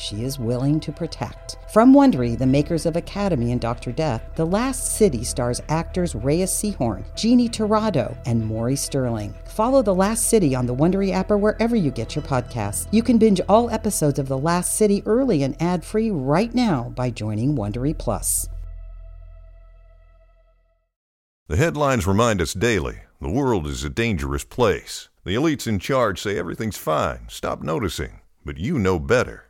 she is willing to protect. From Wondery, the makers of Academy and Dr. Death, The Last City stars actors Reyes Sehorn, Jeannie Tirado, and Maury Sterling. Follow The Last City on the Wondery app or wherever you get your podcasts. You can binge all episodes of The Last City early and ad-free right now by joining Wondery Plus. The headlines remind us daily the world is a dangerous place. The elites in charge say everything's fine, stop noticing. But you know better.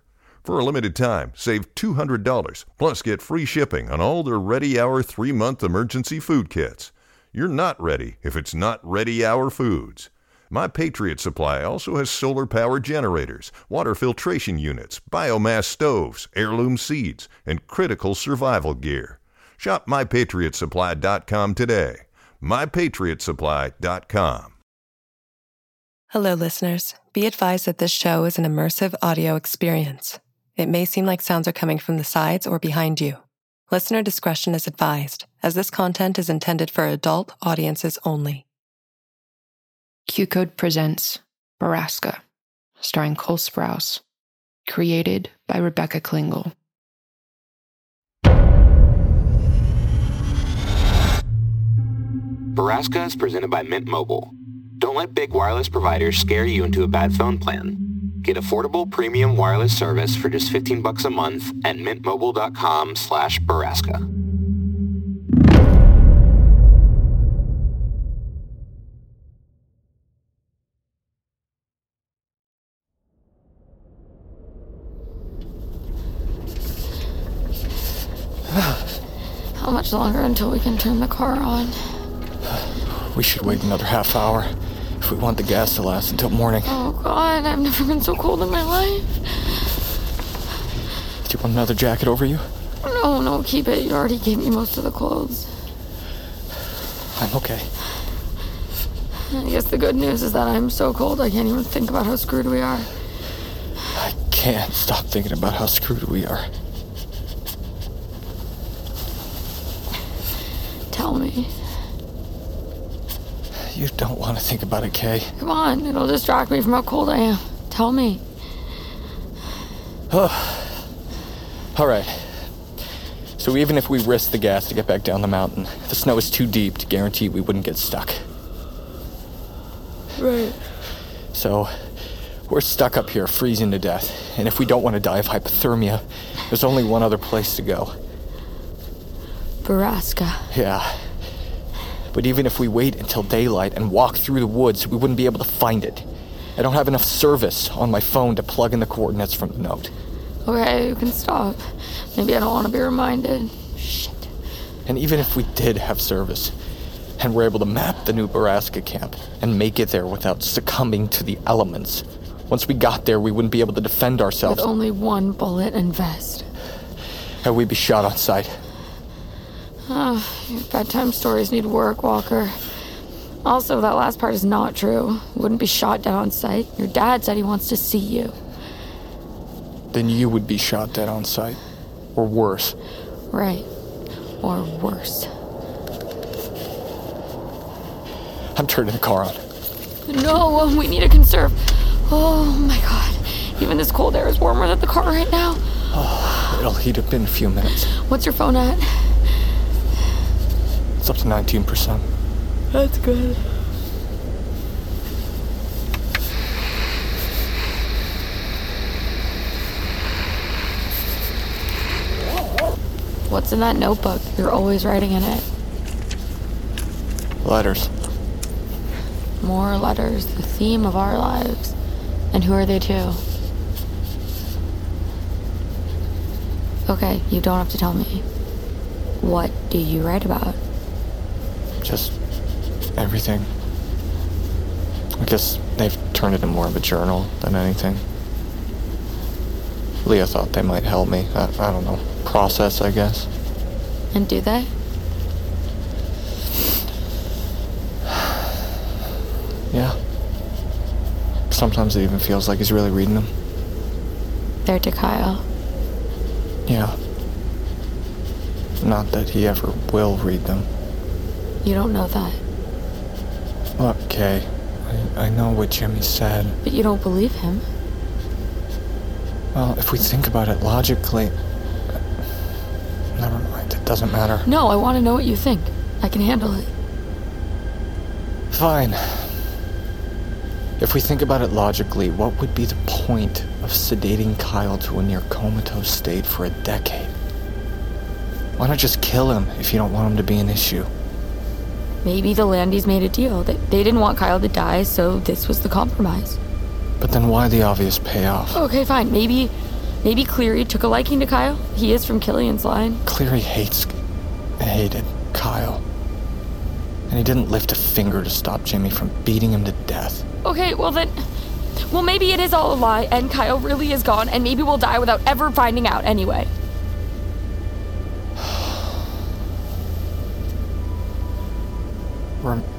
For a limited time, save $200 plus get free shipping on all their Ready Hour 3 month emergency food kits. You're not ready if it's not Ready Hour Foods. My Patriot Supply also has solar power generators, water filtration units, biomass stoves, heirloom seeds, and critical survival gear. Shop mypatriotsupply.com today. mypatriotsupply.com. Hello, listeners. Be advised that this show is an immersive audio experience. It may seem like sounds are coming from the sides or behind you. Listener discretion is advised, as this content is intended for adult audiences only. QCODE presents Borrasca, starring Cole Sprouse, created by Rebecca Klingel. Borrasca is presented by Mint Mobile. Don't let big wireless providers scare you into a bad phone plan. Get affordable premium wireless service for just 15 bucks a month at mintmobile.com slash Borrasca. How much longer until we can turn the car on? We should wait another half hour if we want the gas to last until morning. Oh god, I've never been so cold in my life. Do you want another jacket over you? No, no, keep it. You already gave me most of the clothes. I'm okay. I guess the good news is that I'm so cold I can't even think about how screwed we are. I can't stop thinking about how screwed we are. Tell me. You don't want to think about it, Kay. Come on, it'll distract me from how cold I am. Tell me. Oh. All right. So even if we risk the gas to get back down the mountain, the snow is too deep to guarantee we wouldn't get stuck. Right. So we're stuck up here freezing to death. And if we don't want to die of hypothermia, there's only one other place to go. Borrasca. Yeah. But even if we wait until daylight and walk through the woods, we wouldn't be able to find it. I don't have enough service on my phone to plug in the coordinates from the note. Okay, you can stop. Maybe I don't want to be reminded. Shit. And even if we did have service, and were able to map the new Borrasca camp and make it there without succumbing to the elements, once we got there, we wouldn't be able to defend ourselves. With only one bullet and vest. And we'd be shot on sight. Oh, your bedtime stories need work, Walker. Also, that last part is not true. Wouldn't be shot dead on sight. Your dad said he wants to see you. Then you would be shot dead on sight. Or worse. Right. Or worse. I'm turning the car on. No, we need to conserve. Oh my god. Even this cold air is warmer than the car right now. Oh, it'll heat up in a few minutes. What's your phone at? It's up to 19%. That's good. What's in that notebook? You're always writing in it. Letters. More letters, the theme of our lives. And who are they to? Okay, you don't have to tell me. What do you write about? Just everything. I guess they've turned it into more of a journal than anything. Leah thought they might help me. I, I don't know. Process, I guess. And do they? Yeah. Sometimes it even feels like he's really reading them. They're to Kyle. Yeah. Not that he ever will read them. You don't know that. Look, Kay, I, I know what Jimmy said. But you don't believe him. Well, if we think about it logically. Never mind, it doesn't matter. No, I want to know what you think. I can handle it. Fine. If we think about it logically, what would be the point of sedating Kyle to a near comatose state for a decade? Why not just kill him if you don't want him to be an issue? Maybe the Landys made a deal. They, they didn't want Kyle to die, so this was the compromise. But then why the obvious payoff? Okay, fine. Maybe maybe Cleary took a liking to Kyle. He is from Killian's line. Cleary hates. hated Kyle. And he didn't lift a finger to stop Jimmy from beating him to death. Okay, well then. Well, maybe it is all a lie, and Kyle really is gone, and maybe we'll die without ever finding out anyway.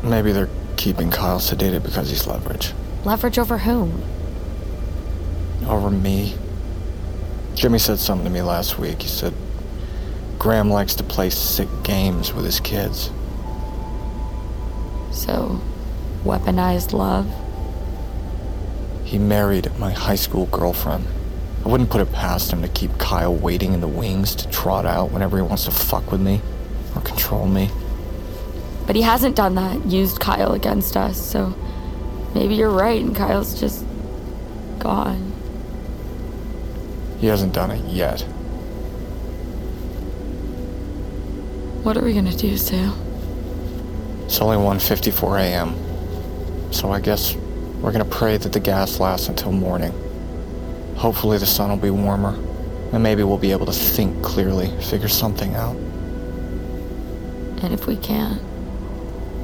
Maybe they're keeping Kyle sedated because he's leverage. Leverage over whom? Over me. Jimmy said something to me last week. He said Graham likes to play sick games with his kids. So, weaponized love? He married my high school girlfriend. I wouldn't put it past him to keep Kyle waiting in the wings to trot out whenever he wants to fuck with me or control me. But he hasn't done that, used Kyle against us, so maybe you're right and Kyle's just gone. He hasn't done it yet. What are we gonna do, Sue? It's only 1:54 a.m. So I guess we're gonna pray that the gas lasts until morning. Hopefully the sun will be warmer, and maybe we'll be able to think clearly, figure something out. And if we can't,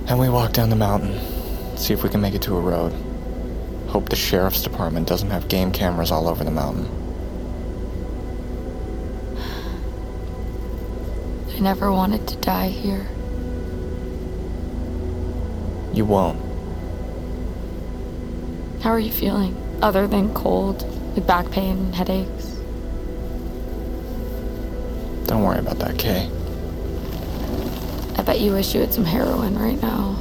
And we walk down the mountain, see if we can make it to a road. Hope the sheriff's department doesn't have game cameras all over the mountain. I never wanted to die here. You won't. How are you feeling? Other than cold, like back pain and headaches? Don't worry about that, Kay. I bet you wish you had some heroin right now.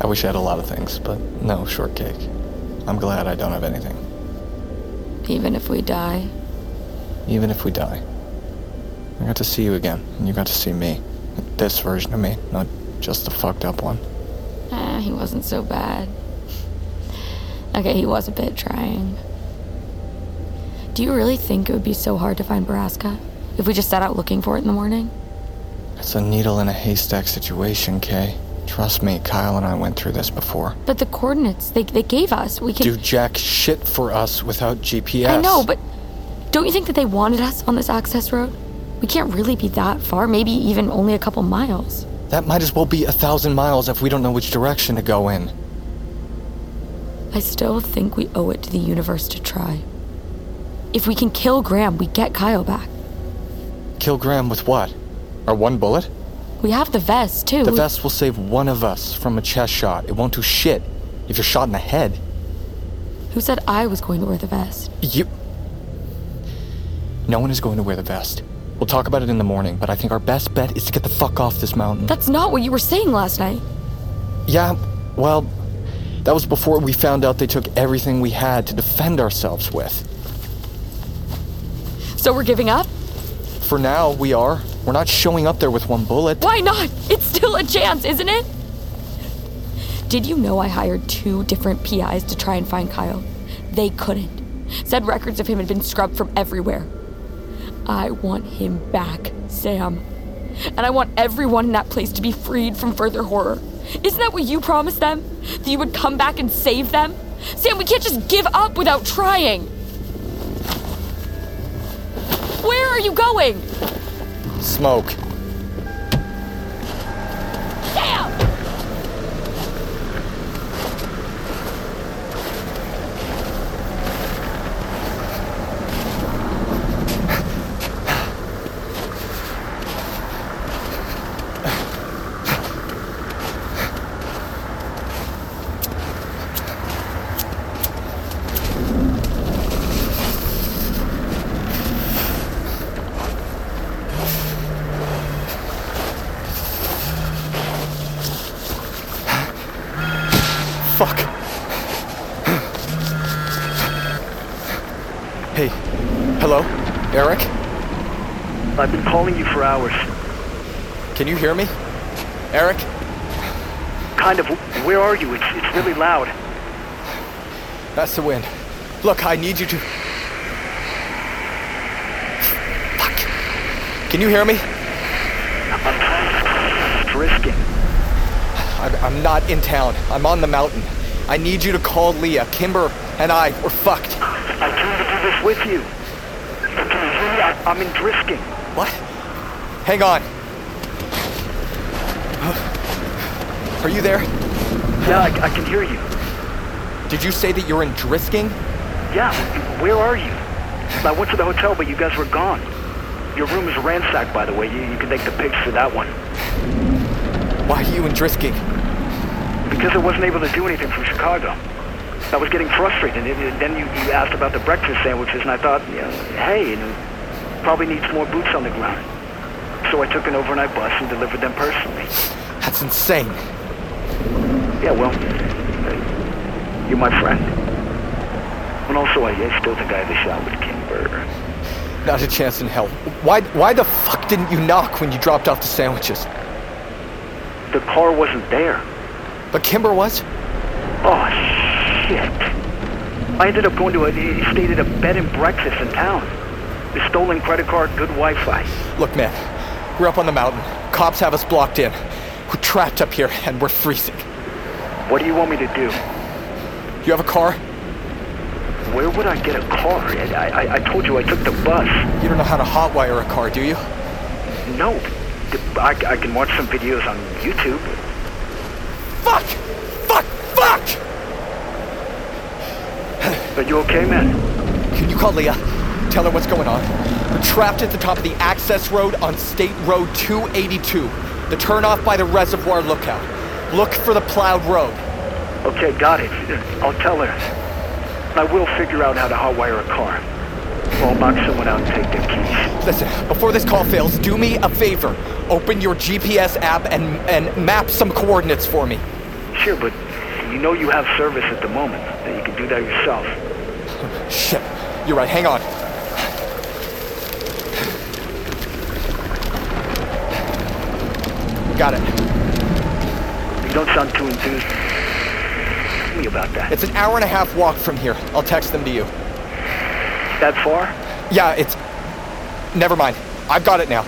I wish I had a lot of things, but no shortcake. I'm glad I don't have anything. Even if we die. Even if we die. I got to see you again, and you got to see me. This version of me, not just the fucked up one. Eh, he wasn't so bad. Okay, he was a bit trying. Do you really think it would be so hard to find Borrasca if we just set out looking for it in the morning? It's a needle in a haystack situation, Kay. Trust me, Kyle and I went through this before. But the coordinates they, they gave us, we could. Do jack shit for us without GPS. I know, but don't you think that they wanted us on this access road? We can't really be that far, maybe even only a couple miles. That might as well be a thousand miles if we don't know which direction to go in. I still think we owe it to the universe to try. If we can kill Graham, we get Kyle back. Kill Graham with what? Our one bullet? We have the vest, too. The vest will save one of us from a chest shot. It won't do shit if you're shot in the head. Who said I was going to wear the vest? You. No one is going to wear the vest. We'll talk about it in the morning, but I think our best bet is to get the fuck off this mountain. That's not what you were saying last night. Yeah, well, that was before we found out they took everything we had to defend ourselves with. So we're giving up? For now, we are. We're not showing up there with one bullet. Why not? It's still a chance, isn't it? Did you know I hired two different PIs to try and find Kyle? They couldn't. Said records of him had been scrubbed from everywhere. I want him back, Sam. And I want everyone in that place to be freed from further horror. Isn't that what you promised them? That you would come back and save them? Sam, we can't just give up without trying. Where are you going? Smoke. Sam! Fuck. Hey. Hello? Eric? I've been calling you for hours. Can you hear me? Eric? Kind of. Where are you? It's, it's really loud. That's the wind. Look, I need you to. Fuck. Can you hear me? I'm, I'm not in town. I'm on the mountain. I need you to call Leah. Kimber and I, we're fucked. I came to do this with you. Can you hear me? I, I'm in Drisking. What? Hang on. Are you there? Yeah, I, I can hear you. Did you say that you're in Drisking? Yeah, where are you? I went to the hotel, but you guys were gone. Your room is ransacked, by the way. You, you can take the pigs for that one. Why are you in Drisking? Because I wasn't able to do anything from Chicago. I was getting frustrated, and then you, you asked about the breakfast sandwiches, and I thought, you know, hey, you know, probably needs more boots on the ground. So I took an overnight bus and delivered them personally. That's insane. Yeah, well, you're my friend. And also, I, I still think I had a shot with Kimber. Not a chance in hell. Why, why the fuck didn't you knock when you dropped off the sandwiches? The car wasn't there. But Kimber was? Oh, shit. I ended up going to a, he stayed at a bed and breakfast in town. The stolen credit card, good Wi-Fi. Look, man, we're up on the mountain. Cops have us blocked in. We're trapped up here and we're freezing. What do you want me to do? You have a car? Where would I get a car? I, I, I told you I took the bus. You don't know how to hotwire a car, do you? No. I, I can watch some videos on YouTube. Fuck! Fuck! Fuck! Are you okay, man? Can you call Leah? Tell her what's going on. We're trapped at the top of the access road on State Road 282. The turnoff by the reservoir lookout. Look for the plowed road. Okay, got it. I'll tell her. I will figure out how to hotwire a car. Or I'll knock someone out and take their keys. Listen, before this call fails, do me a favor. Open your GPS app and, and map some coordinates for me. Sure, but you know you have service at the moment. That You can do that yourself. Shit. You're right. Hang on. Got it. Don't sound too enthused. Tell me about that. It's an hour and a half walk from here. I'll text them to you. that far? Yeah, it's. Never mind. I've got it now.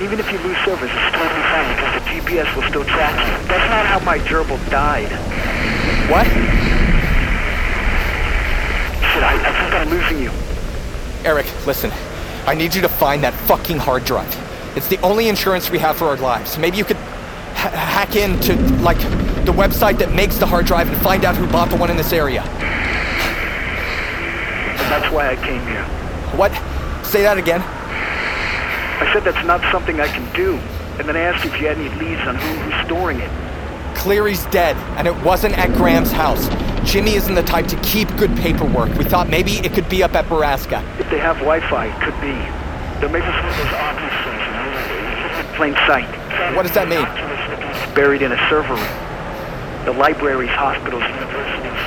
Even if you lose service, it's totally fine because the GPS will still track you. That's not how my gerbil died. What? Shit, I, I think I'm losing you. Eric, listen. I need you to find that fucking hard drive. It's the only insurance we have for our lives. Maybe you could hack into, like, the website that makes the hard drive and find out who bought the one in this area. And that's why I came here. What? Say that again. I said that's not something I can do. And then I asked you if you had any leads on who, who's storing it. Cleary's dead, and it wasn't at Graham's house. Jimmy isn't the type to keep good paperwork. We thought maybe it could be up at Borrasca. If they have Wi-Fi, it could be. There may be some of those office things, you know, in plain sight. What does that mean? Buried in a server room. The libraries, hospitals, universities.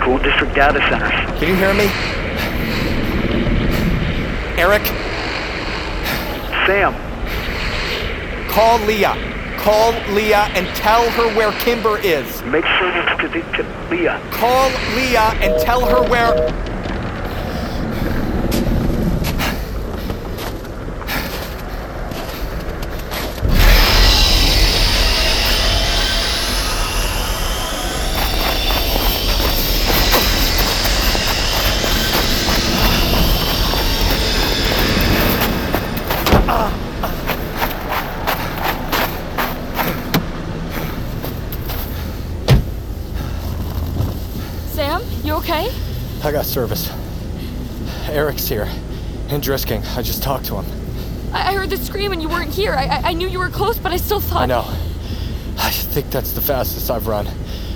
Cool district data centers. Can you hear me? Eric, Sam, call Leah. Call Leah and tell her where Kimber is. Make sure to, to, to Leah. Call Leah and tell her where. Sam, you okay? I got service. Eric's here. In Drisking. I just talked to him. I, I heard the scream and you weren't here. I, I, I knew you were close, but I still thought. I know. I think that's the fastest I've run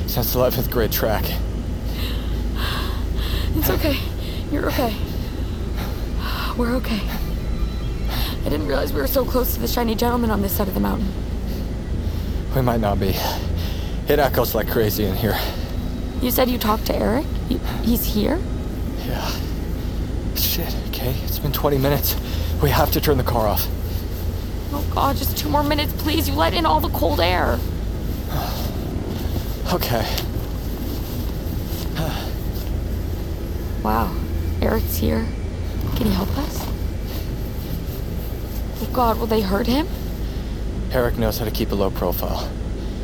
since 11th grade track. It's okay. You're okay. We're okay. I didn't realize we were so close to the shiny gentleman on this side of the mountain. We might not be. It echoes like crazy in here. You said you talked to Eric? You, he's here? Yeah. Shit, okay? It's been 20 minutes. We have to turn the car off. Oh god, just two more minutes, please. You let in all the cold air. Okay. Wow. Eric's here. Can he help us? Oh god, will they hurt him? Eric knows how to keep a low profile.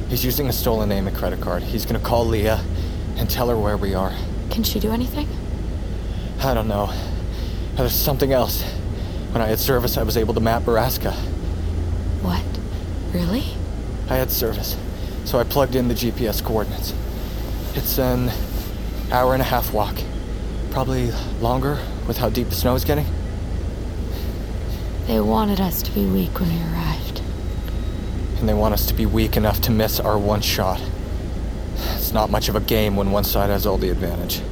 He's using a stolen name and credit card. He's gonna call Leah and tell her where we are. Can she do anything? I don't know. There's something else. When I had service, I was able to map Borrasca. What? Really? I had service, so I plugged in the GPS coordinates. It's an hour and a half walk. Probably longer with how deep the snow is getting. They wanted us to be weak when we arrived. And they want us to be weak enough to miss our one shot. It's not much of a game when one side has all the advantage.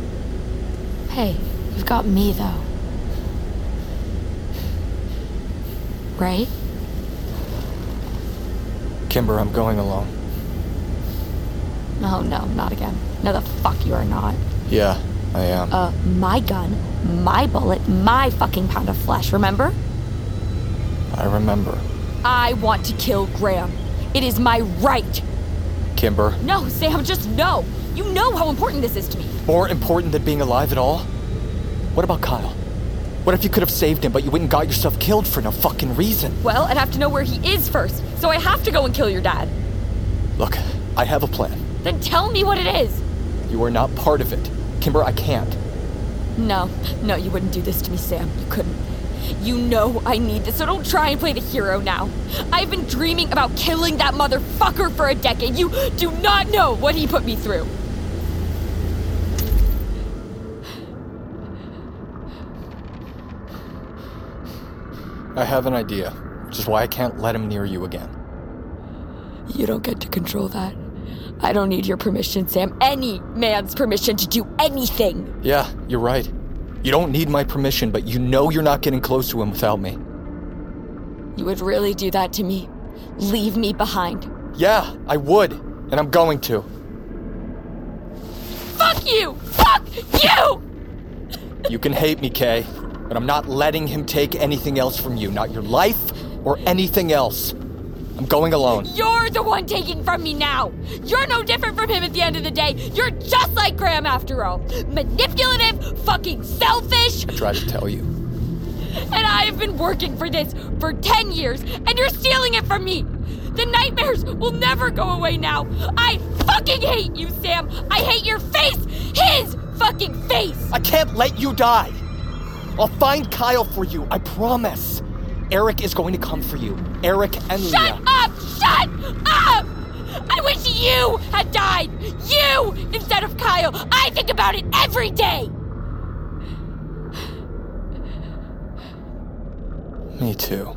Hey, you've got me though. Right? Kimber, I'm going alone. Oh no, not again. No, the fuck you are not. Yeah, I am. Uh, my gun, my bullet, my fucking pound of flesh, remember? I remember. I want to kill Graham. It is my right. Kimber, No, Sam, just no. You know how important this is to me. more important than being alive at all? What about Kyle? What if you could have saved him, but you went and got yourself killed for no fucking reason? Well, I'd have to know where he is first, so I have to go and kill your dad. Look, I have a plan. Then tell me what it is. You are not part of it. Kimber, I can't. No, no, you wouldn't do this to me, Sam. You couldn't. You know I need this, so don't try and play the hero now. I've been dreaming about killing that motherfucker for a decade. You do not know what he put me through. I have an idea, which is why I can't let him near you again. You don't get to control that. I don't need your permission, Sam. Any man's permission to do anything. Yeah, you're right. You don't need my permission, but you know you're not getting close to him without me. You would really do that to me? Leave me behind. Yeah, I would, and I'm going to. Fuck you! Fuck you! You can hate me, Kay, but I'm not letting him take anything else from you, not your life or anything else. I'm going alone. You're the one taking from me now. You're no different from him at the end of the day. You're just like Graham after all. Manipulative, fucking selfish, I tried to tell you. and I've been working for this for 10 years, and you're stealing it from me. The nightmares will never go away now. I fucking hate you, Sam. I hate your face. His fucking face. I can't let you die. I'll find Kyle for you, I promise. Eric is going to come for you. Eric and Shut Leah. up! Shut up! I wish you had died! You instead of Kyle! I think about it every day! Me too.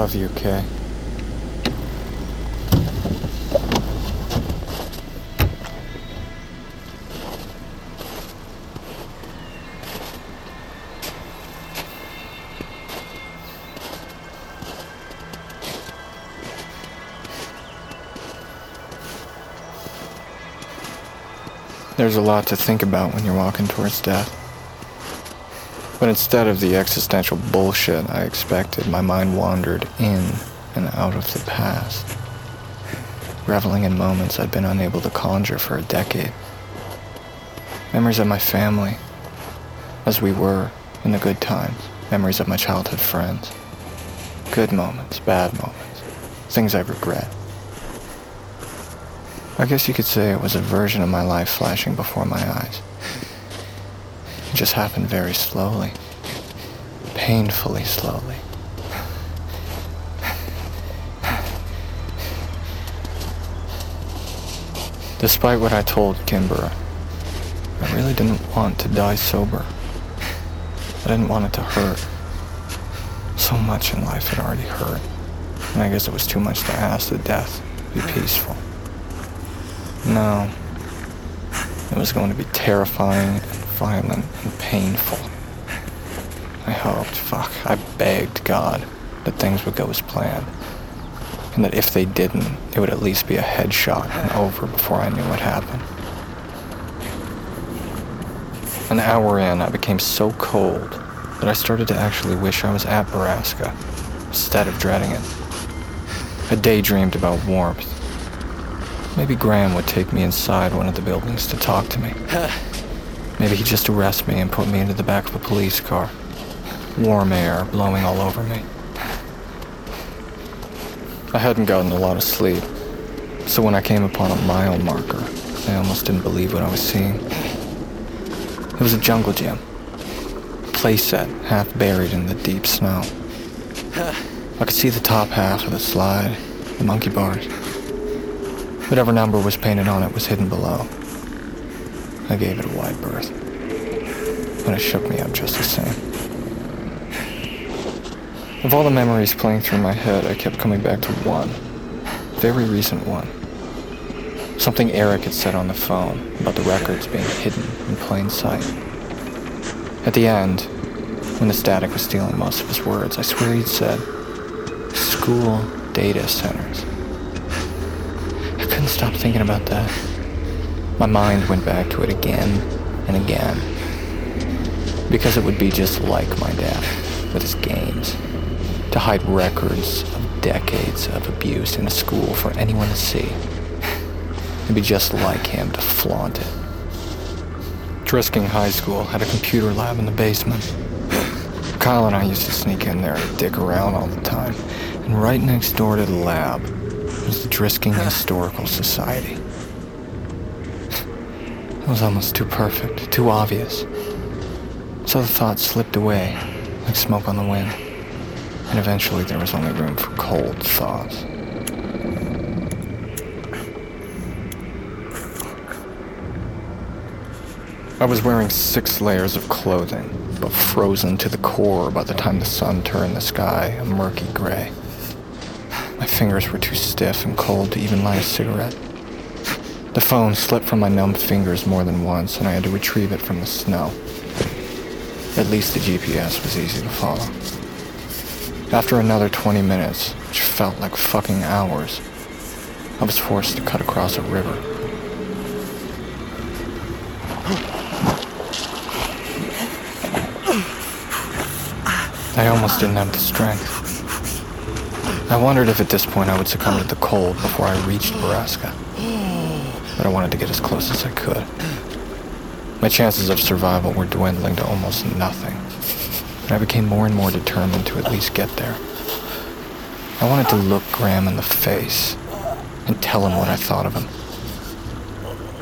love you, Kay. There's a lot to think about when you're walking towards death. But instead of the existential bullshit I expected, my mind wandered in and out of the past, reveling in moments I'd been unable to conjure for a decade. Memories of my family, as we were in the good times, memories of my childhood friends. Good moments, bad moments, things I regret. I guess you could say it was a version of my life flashing before my eyes. Just happened very slowly. Painfully slowly. Despite what I told Kimber, I really didn't want to die sober. I didn't want it to hurt. So much in life had already hurt. And I guess it was too much to ask that death be peaceful. No. It was going to be terrifying violent and painful. I hoped, fuck, I begged God that things would go as planned. And that if they didn't, it would at least be a headshot and over before I knew what happened. An hour in, I became so cold that I started to actually wish I was at Borrasca instead of dreading it. I daydreamed about warmth. Maybe Graham would take me inside one of the buildings to talk to me. Maybe he'd just arrest me and put me into the back of a police car. Warm air blowing all over me. I hadn't gotten a lot of sleep, so when I came upon a mile marker, I almost didn't believe what I was seeing. It was a jungle gym. Playset half buried in the deep snow. I could see the top half of the slide, the monkey bars. Whatever number was painted on it was hidden below. I gave it a wide berth. But it shook me up just the same. Of all the memories playing through my head, I kept coming back to one. Very recent one. Something Eric had said on the phone about the records being hidden in plain sight. At the end, when the static was stealing most of his words, I swear he'd said, school data centers. I couldn't stop thinking about that. My mind went back to it again and again. Because it would be just like my dad, with his games. To hide records of decades of abuse in a school for anyone to see. It'd be just like him to flaunt it. Drisking High School had a computer lab in the basement. Kyle and I used to sneak in there and dick around all the time. And right next door to the lab was the Drisking Historical Society. Was almost too perfect, too obvious. So the thought slipped away, like smoke on the wind. And eventually there was only room for cold thoughts. I was wearing six layers of clothing, but frozen to the core by the time the sun turned the sky a murky gray. My fingers were too stiff and cold to even light a cigarette. The phone slipped from my numb fingers more than once, and I had to retrieve it from the snow. At least the GPS was easy to follow. After another 20 minutes, which felt like fucking hours, I was forced to cut across a river. I almost didn't have the strength. I wondered if at this point I would succumb to the cold before I reached Borrasca. But I wanted to get as close as I could. My chances of survival were dwindling to almost nothing, and I became more and more determined to at least get there. I wanted to look Graham in the face and tell him what I thought of him.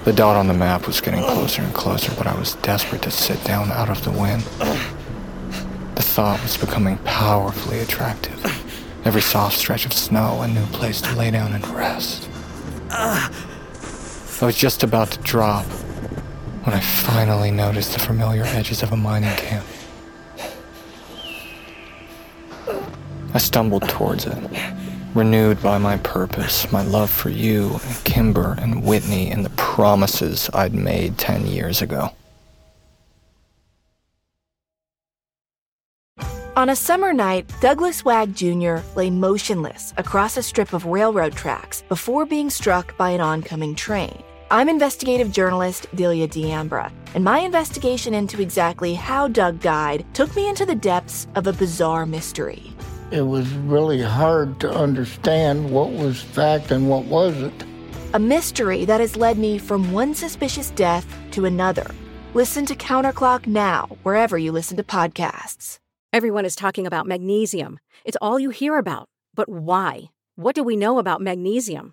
The dot on the map was getting closer and closer, but I was desperate to sit down out of the wind. The thought was becoming powerfully attractive. Every soft stretch of snow, a new place to lay down and rest. I was just about to drop when I finally noticed the familiar edges of a mining camp. I stumbled towards it, renewed by my purpose, my love for you and Kimber and Whitney and the promises I'd made ten years ago. On a summer night, Douglas Wag Jr. lay motionless across a strip of railroad tracks before being struck by an oncoming train. I'm investigative journalist Delia D'Ambra, and my investigation into exactly how Doug died took me into the depths of a bizarre mystery. It was really hard to understand what was fact and what wasn't. A mystery that has led me from one suspicious death to another. Listen to Counterclock now, wherever you listen to podcasts. Everyone is talking about magnesium. It's all you hear about. But why? What do we know about magnesium?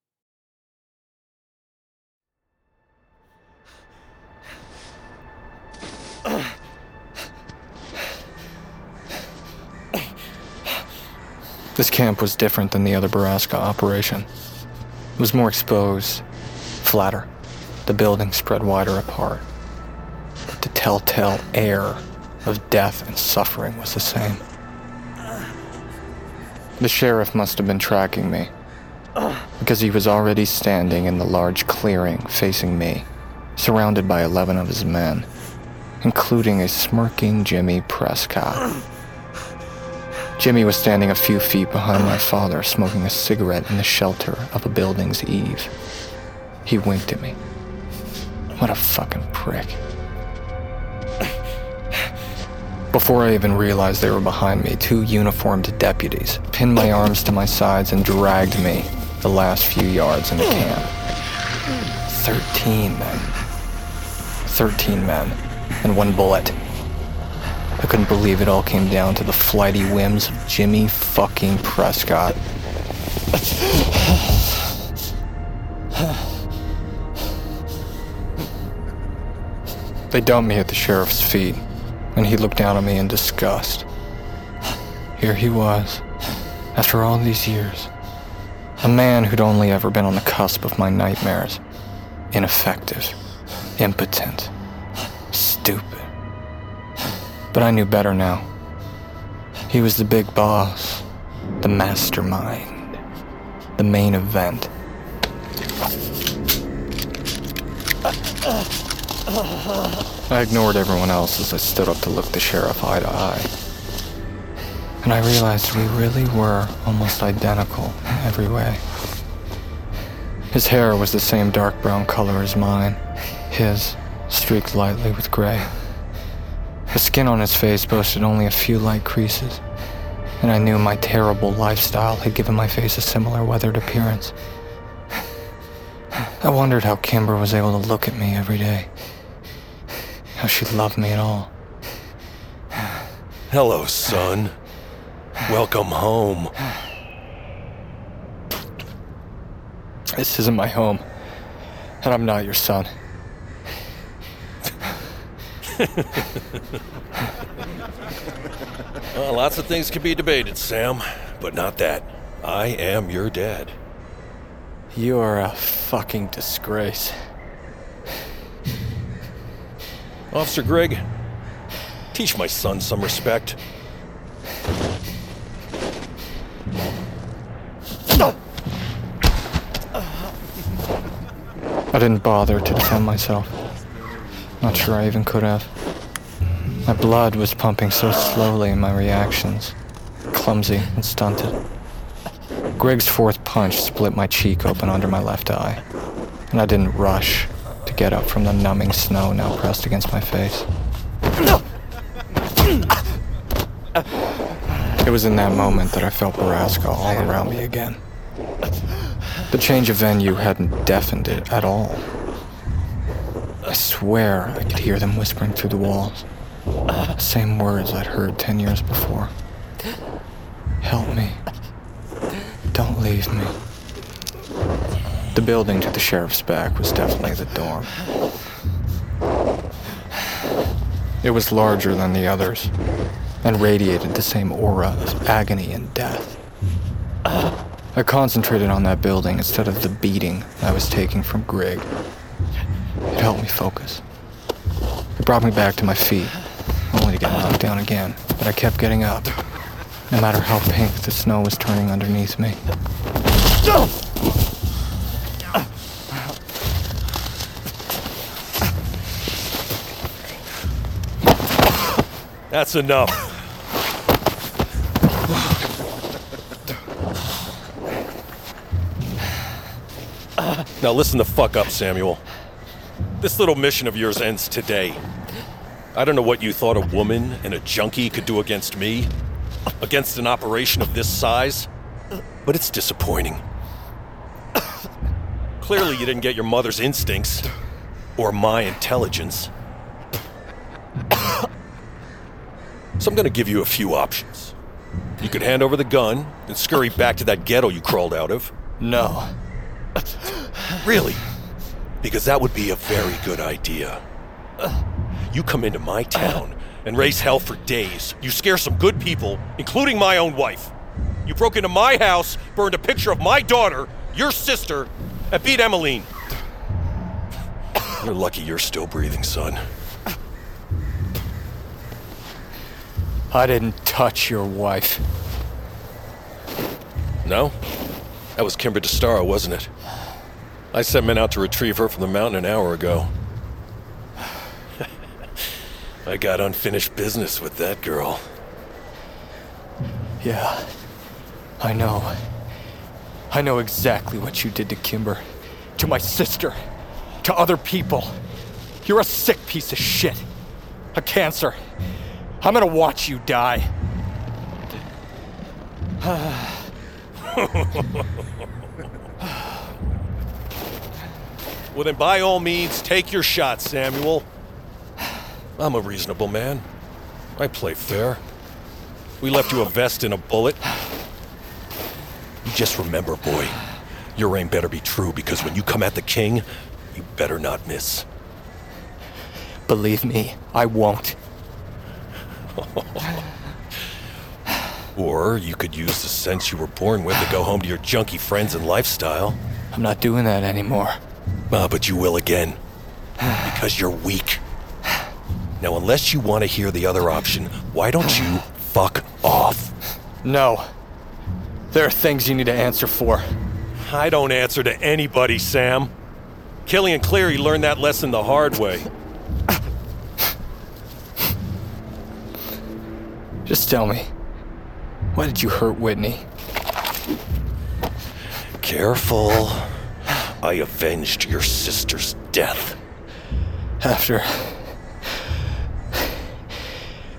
This camp was different than the other Borrasca operation. It was more exposed, flatter. The buildings spread wider apart. But the telltale air of death and suffering was the same. The sheriff must have been tracking me, because he was already standing in the large clearing facing me, surrounded by 11 of his men, including a smirking Jimmy Prescott. Jimmy was standing a few feet behind my father, smoking a cigarette in the shelter of a building's eave. He winked at me. What a fucking prick. Before I even realized they were behind me, two uniformed deputies pinned my arms to my sides and dragged me the last few yards into camp. Thirteen men. Thirteen men. And one bullet. Couldn't believe it all came down to the flighty whims of Jimmy fucking Prescott. They dumped me at the sheriff's feet, and he looked down at me in disgust. Here he was, after all these years, a man who'd only ever been on the cusp of my nightmares. Ineffective, impotent, stupid. But I knew better now. He was the big boss, the mastermind, the main event. I ignored everyone else as I stood up to look the sheriff eye to eye. and I realized we really were almost identical in every way. His hair was the same dark brown color as mine, his streaked lightly with gray. The skin on his face boasted only a few light creases, and I knew my terrible lifestyle had given my face a similar weathered appearance. I wondered how Kimber was able to look at me every day, how she loved me at all. Hello, son. Welcome home. This isn't my home, and I'm not your son. Well, lots of things can be debated, Sam, but not that. I am your dad. You are a fucking disgrace. Officer Grigg, teach my son some respect. I didn't bother to defend myself. Not sure I even could have. My blood was pumping so slowly in my reactions, clumsy and stunted. Grigg's fourth punch split my cheek open under my left eye, and I didn't rush to get up from the numbing snow now pressed against my face. It was in that moment that I felt Borrasca all around me again. The change of venue hadn't deafened it at all. Swear I could hear them whispering through the walls. Same words I'd heard ten years before. Help me. Don't leave me. The building to the sheriff's back was definitely the dorm. It was larger than the others and radiated the same aura of agony and death. I concentrated on that building instead of the beating I was taking from Grigg. It helped me focus. It brought me back to my feet, only to get knocked down again, but I kept getting up, no matter how pink the snow was turning underneath me. That's enough. Now listen the fuck up, Samuel. This little mission of yours ends today. I don't know what you thought a woman and a junkie could do against me, against an operation of this size, but it's disappointing. Clearly, you didn't get your mother's instincts, or my intelligence. So I'm gonna give you a few options. You could hand over the gun and scurry back to that ghetto you crawled out of. No. Really? Because that would be a very good idea. You come into my town and raise hell for days. You scare some good people, including my own wife. You broke into my house, burned a picture of my daughter, your sister, and beat Emmeline. You're lucky you're still breathing, son. I didn't touch your wife. No? That was Kimber DeStaro, wasn't it? I sent men out to retrieve her from the mountain an hour ago. I got unfinished business with that girl. Yeah. I know. I know exactly what you did to Kimber. To my sister. To other people. You're a sick piece of shit. A cancer. I'm gonna watch you die. Well, then by all means, take your shot, Samuel. I'm a reasonable man. I play fair. We left you a vest and a bullet. You just remember, boy, your aim better be true because when you come at the king, you better not miss. Believe me, I won't. Or you could use the sense you were born with to go home to your junky friends and lifestyle. I'm not doing that anymore. Ah, but you will again. Because you're weak. Now, unless you want to hear the other option, why don't you fuck off? No. There are things you need to answer for. I don't answer to anybody, Sam. Killian Cleary learned that lesson the hard way. Just tell me. Why did you hurt Whitney? Careful. I avenged your sister's death. After.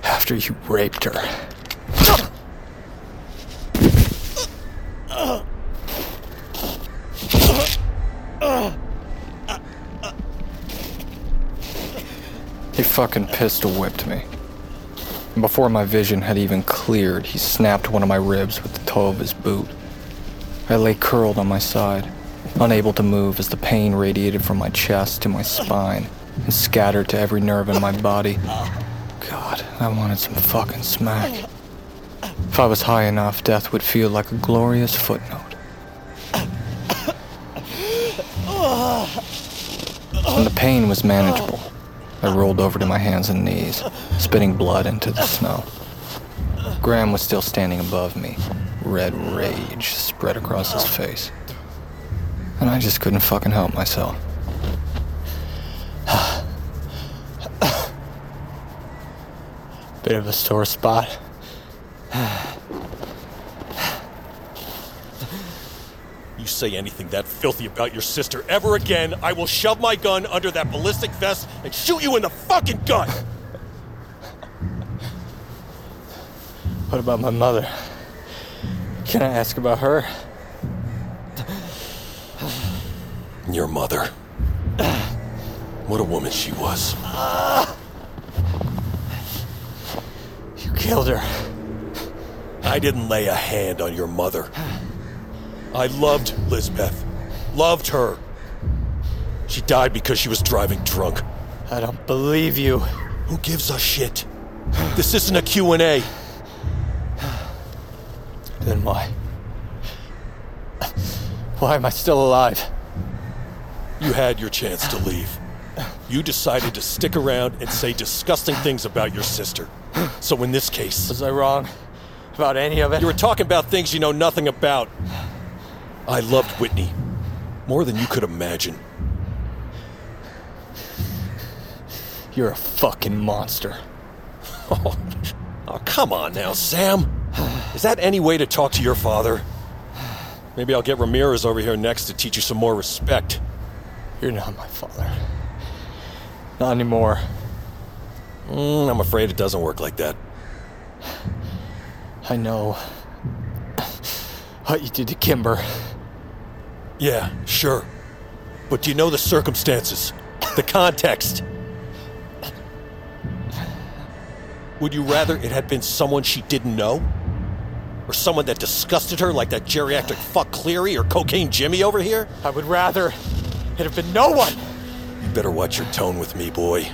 After you raped her. He fucking pistol whipped me. And before my vision had even cleared, he snapped one of my ribs with the toe of his boot. I lay curled on my side, unable to move as the pain radiated from my chest to my spine and scattered to every nerve in my body. God, I wanted some fucking smack. If I was high enough, death would feel like a glorious footnote. When the pain was manageable, I rolled over to my hands and knees, spitting blood into the snow. Graham was still standing above me, red rage spread across his face. And I just couldn't fucking help myself. Bit of a sore spot. You say anything that filthy about your sister ever again, I will shove my gun under that ballistic vest and shoot you in the fucking gut! What about my mother? Can I ask about her? Your mother. What a woman she was. You killed her. I didn't lay a hand on your mother. I loved Lisbeth. Loved her. She died because she was driving drunk. I don't believe you. Who gives a shit? This isn't a Q&A. Then why? Why am I still alive? You had your chance to leave. You decided to stick around and say disgusting things about your sister. So in this case, Was I wrong about any of it? you were talking about things you know nothing about. I loved Whitney more than you could imagine. You're a fucking monster. Oh, oh, come on now, Sam. Is that any way to talk to your father? Maybe I'll get Ramirez over here next to teach you some more respect. You're not my father. Not anymore. Mm, I'm afraid it doesn't work like that. I know what you did to Kimber. Yeah, sure. But do you know the circumstances? The context? Would you rather it had been someone she didn't know? Or someone that disgusted her like that geriatric fuck Cleary or cocaine Jimmy over here? I would rather it have been no one. You better watch your tone with me, boy.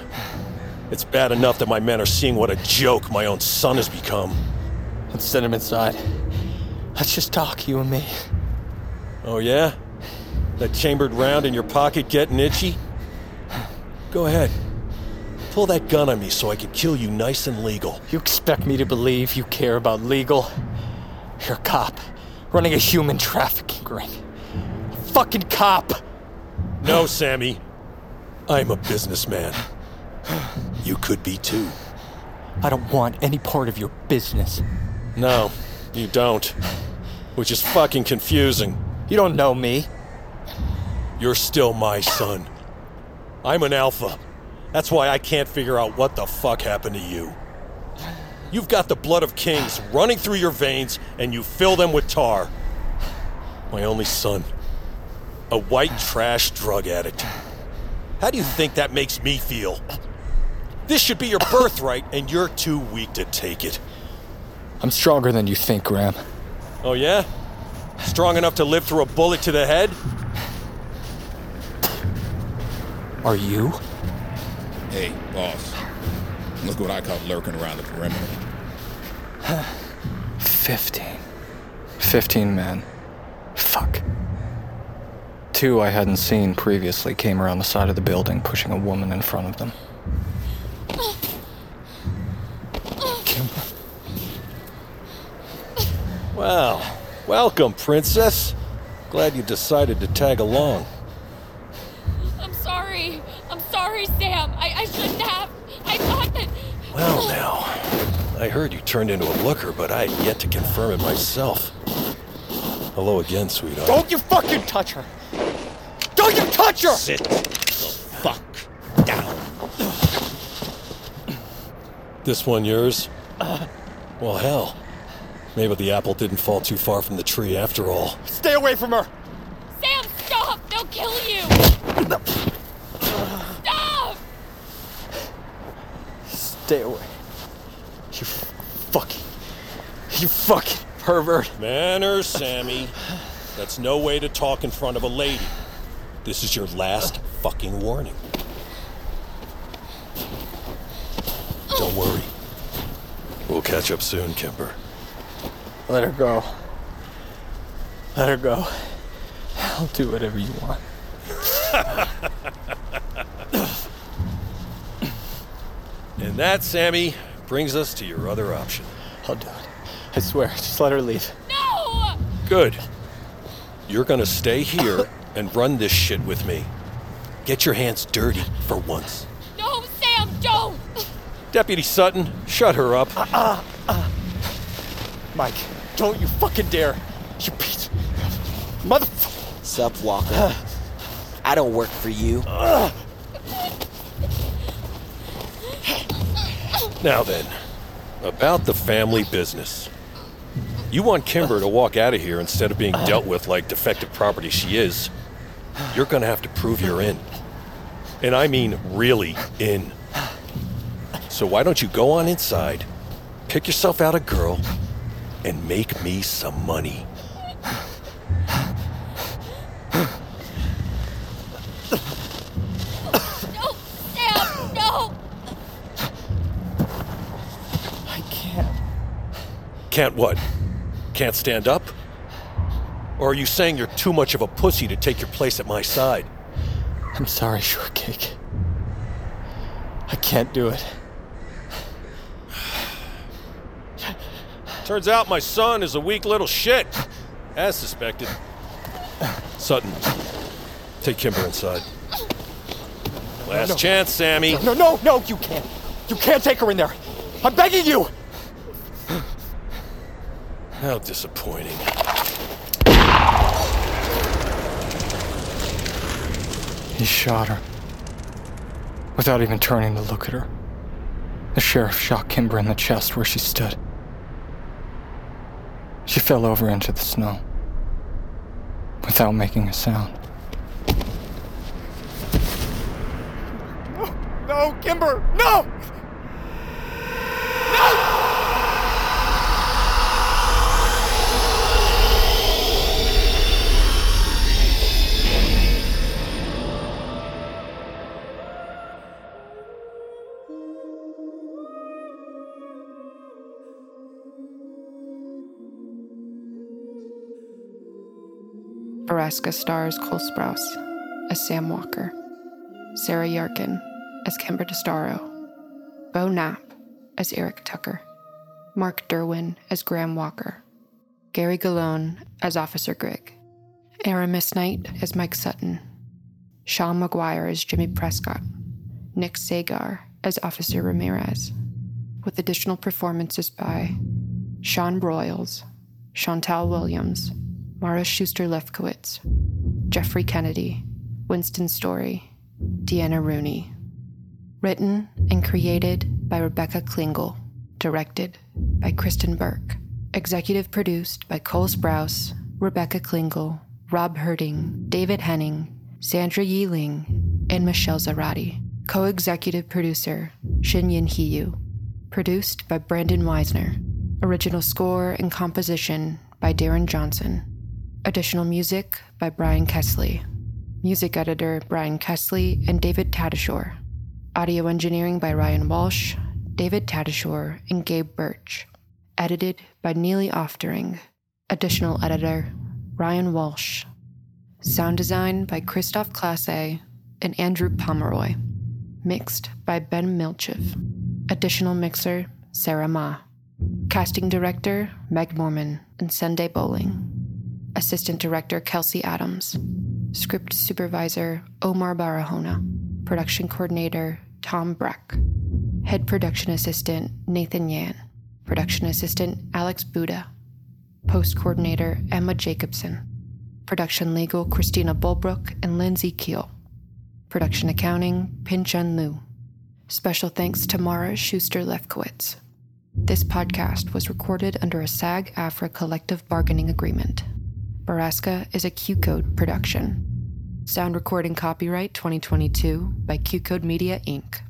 It's bad enough that my men are seeing what a joke my own son has become. Let's send him inside. Let's just talk, you and me. Oh, yeah? That chambered round in your pocket getting itchy? Go ahead. Pull that gun on me so I can kill you nice and legal. You expect me to believe you care about legal? You're a cop, running a human trafficking ring. A fucking cop! No, Sammy. I'm a businessman. You could be too. I don't want any part of your business. No, you don't. Which is fucking confusing. You don't know me. You're still my son. I'm an alpha. That's why I can't figure out what the fuck happened to you. You've got the blood of kings running through your veins, and you fill them with tar. My only son. A white trash drug addict. How do you think that makes me feel? This should be your birthright, and you're too weak to take it. I'm stronger than you think, Graham. Oh, yeah? Strong enough to live through a bullet to the head? Are you? Hey, boss. Look what I caught lurking around the perimeter. Fifteen. Fifteen men. Fuck. Two I hadn't seen previously came around the side of the building, pushing a woman in front of them. Kimber. Well, welcome, Princess. Glad you decided to tag along. I'm sorry. I'm sorry, Sam. I, I shouldn't have. I thought that. Well, now, I heard you turned into a looker, but I had yet to confirm it myself. Hello again, sweetheart. Don't you fucking touch her! Don't you touch her! Sit the fuck down. This one yours? Well, hell. Maybe the apple didn't fall too far from the tree after all. Stay away from her! Sam, stop! They'll kill you! Stop! Stay away. You fucking. You fucking pervert. Manners, Sammy. That's no way to talk in front of a lady. This is your last fucking warning. Don't worry. We'll catch up soon, Kimber. Let her go. Let her go. I'll do whatever you want. And that, Sammy, brings us to your other option. I'll do it. I swear. Just let her leave. No! Good. You're gonna stay here and run this shit with me. Get your hands dirty for once. No, Sam, don't! Deputy Sutton, shut her up. Uh, uh. Mike, don't you fucking dare. You piece. motherfucker. Sup, Walker? I don't work for you. Now then, about the family business. You want Kimber to walk out of here instead of being dealt with like defective property she is. You're gonna have to prove you're in. And I mean really in. So why don't you go on inside, pick yourself out a girl, and make me some money? No, Sam, no! I can't. Can't what? Can't stand up? Or are you saying you're too much of a pussy to take your place at my side? I'm sorry, Shortcake. I can't do it. Turns out my son is a weak little shit, as suspected. Sutton, take Kimber inside. Last no. chance, Sammy. No, no, no, you can't. You can't take her in there. I'm begging you. How disappointing. He shot her. Without even turning to look at her. The sheriff shot Kimber in the chest where she stood. She fell over into the snow. Without making a sound. No, no, Kimber, no! Borrasca stars Cole Sprouse as Sam Walker, Sarah Yarkin as Kimber DeStaro, Bo Knapp as Eric Tucker, Mark Derwin as Graham Walker, Gary Galone as Officer Grigg, Aramis Knight as Mike Sutton, Sean McGuire as Jimmy Prescott, Nick Sagar as Officer Ramirez, with additional performances by Sean Broyles, Chantal Williams, Mara Schuster Lefkowitz, Jeffrey Kennedy, Winston Story, Deanna Rooney. Written and created by Rebecca Klingel. Directed by Kristen Burke. Executive produced by Cole Sprouse, Rebecca Klingel, Rob Herting, David Henning, Sandra Yi Ling, and Michelle Zarati. Co executive producer Shin Yin Hiyu. Produced by Brandon Weisner. Original score and composition by Darren Johnson. Additional music by Brian Kesley. Music editor Brian Kesley and David Tadashore. Audio engineering by Ryan Walsh, David Tadashore, and Gabe Birch. Edited by Neely Oftering. Additional editor Ryan Walsh. Sound design by Christoph Classe and Andrew Pomeroy. Mixed by Ben Milchev. Additional mixer Sarah Ma. Casting director Meg Mormon and Sunday Bowling. Assistant Director Kelsey Adams, Script Supervisor Omar Barahona, Production Coordinator Tom Breck, Head Production Assistant Nathan Yan, Production assistant Alex Buda. Post coordinator Emma Jacobson. Production legal Christina Bulbrook and Lindsay Keel. Production accounting Pin Chun Liu. Special thanks to Mara Schuster Lefkowitz. This podcast was recorded under a SAG AFTRA collective bargaining agreement. Borrasca is a QCODE production. Sound recording copyright 2022 by QCODE Media Inc.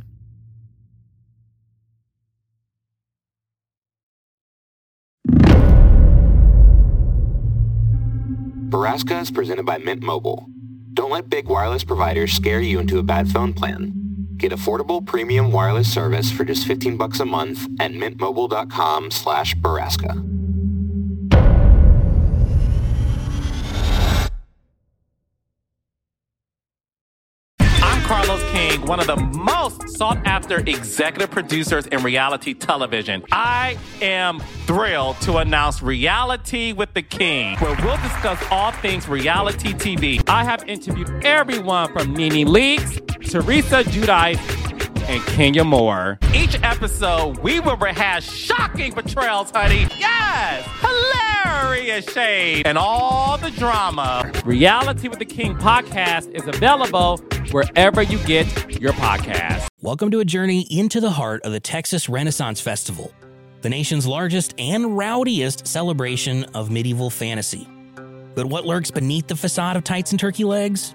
Borrasca is presented by Mint Mobile. Don't let big wireless providers scare you into a bad phone plan. Get affordable premium wireless service for just 15 bucks a month at mintmobile.com slash Borrasca. One of the most sought after executive producers in reality television. I am thrilled to announce Reality with the King, where we'll discuss all things reality TV. I have interviewed everyone from Nene Leakes, Teresa Giudice, and Kenya Moore. Each episode, we will rehash shocking betrayals, honey. Yes! Hilarious shade and all the drama. Reality with the King podcast is available wherever you get your podcast. Welcome to a journey into the heart of the Texas Renaissance Festival, the nation's largest and rowdiest celebration of medieval fantasy. But what lurks beneath the facade of tights and turkey legs?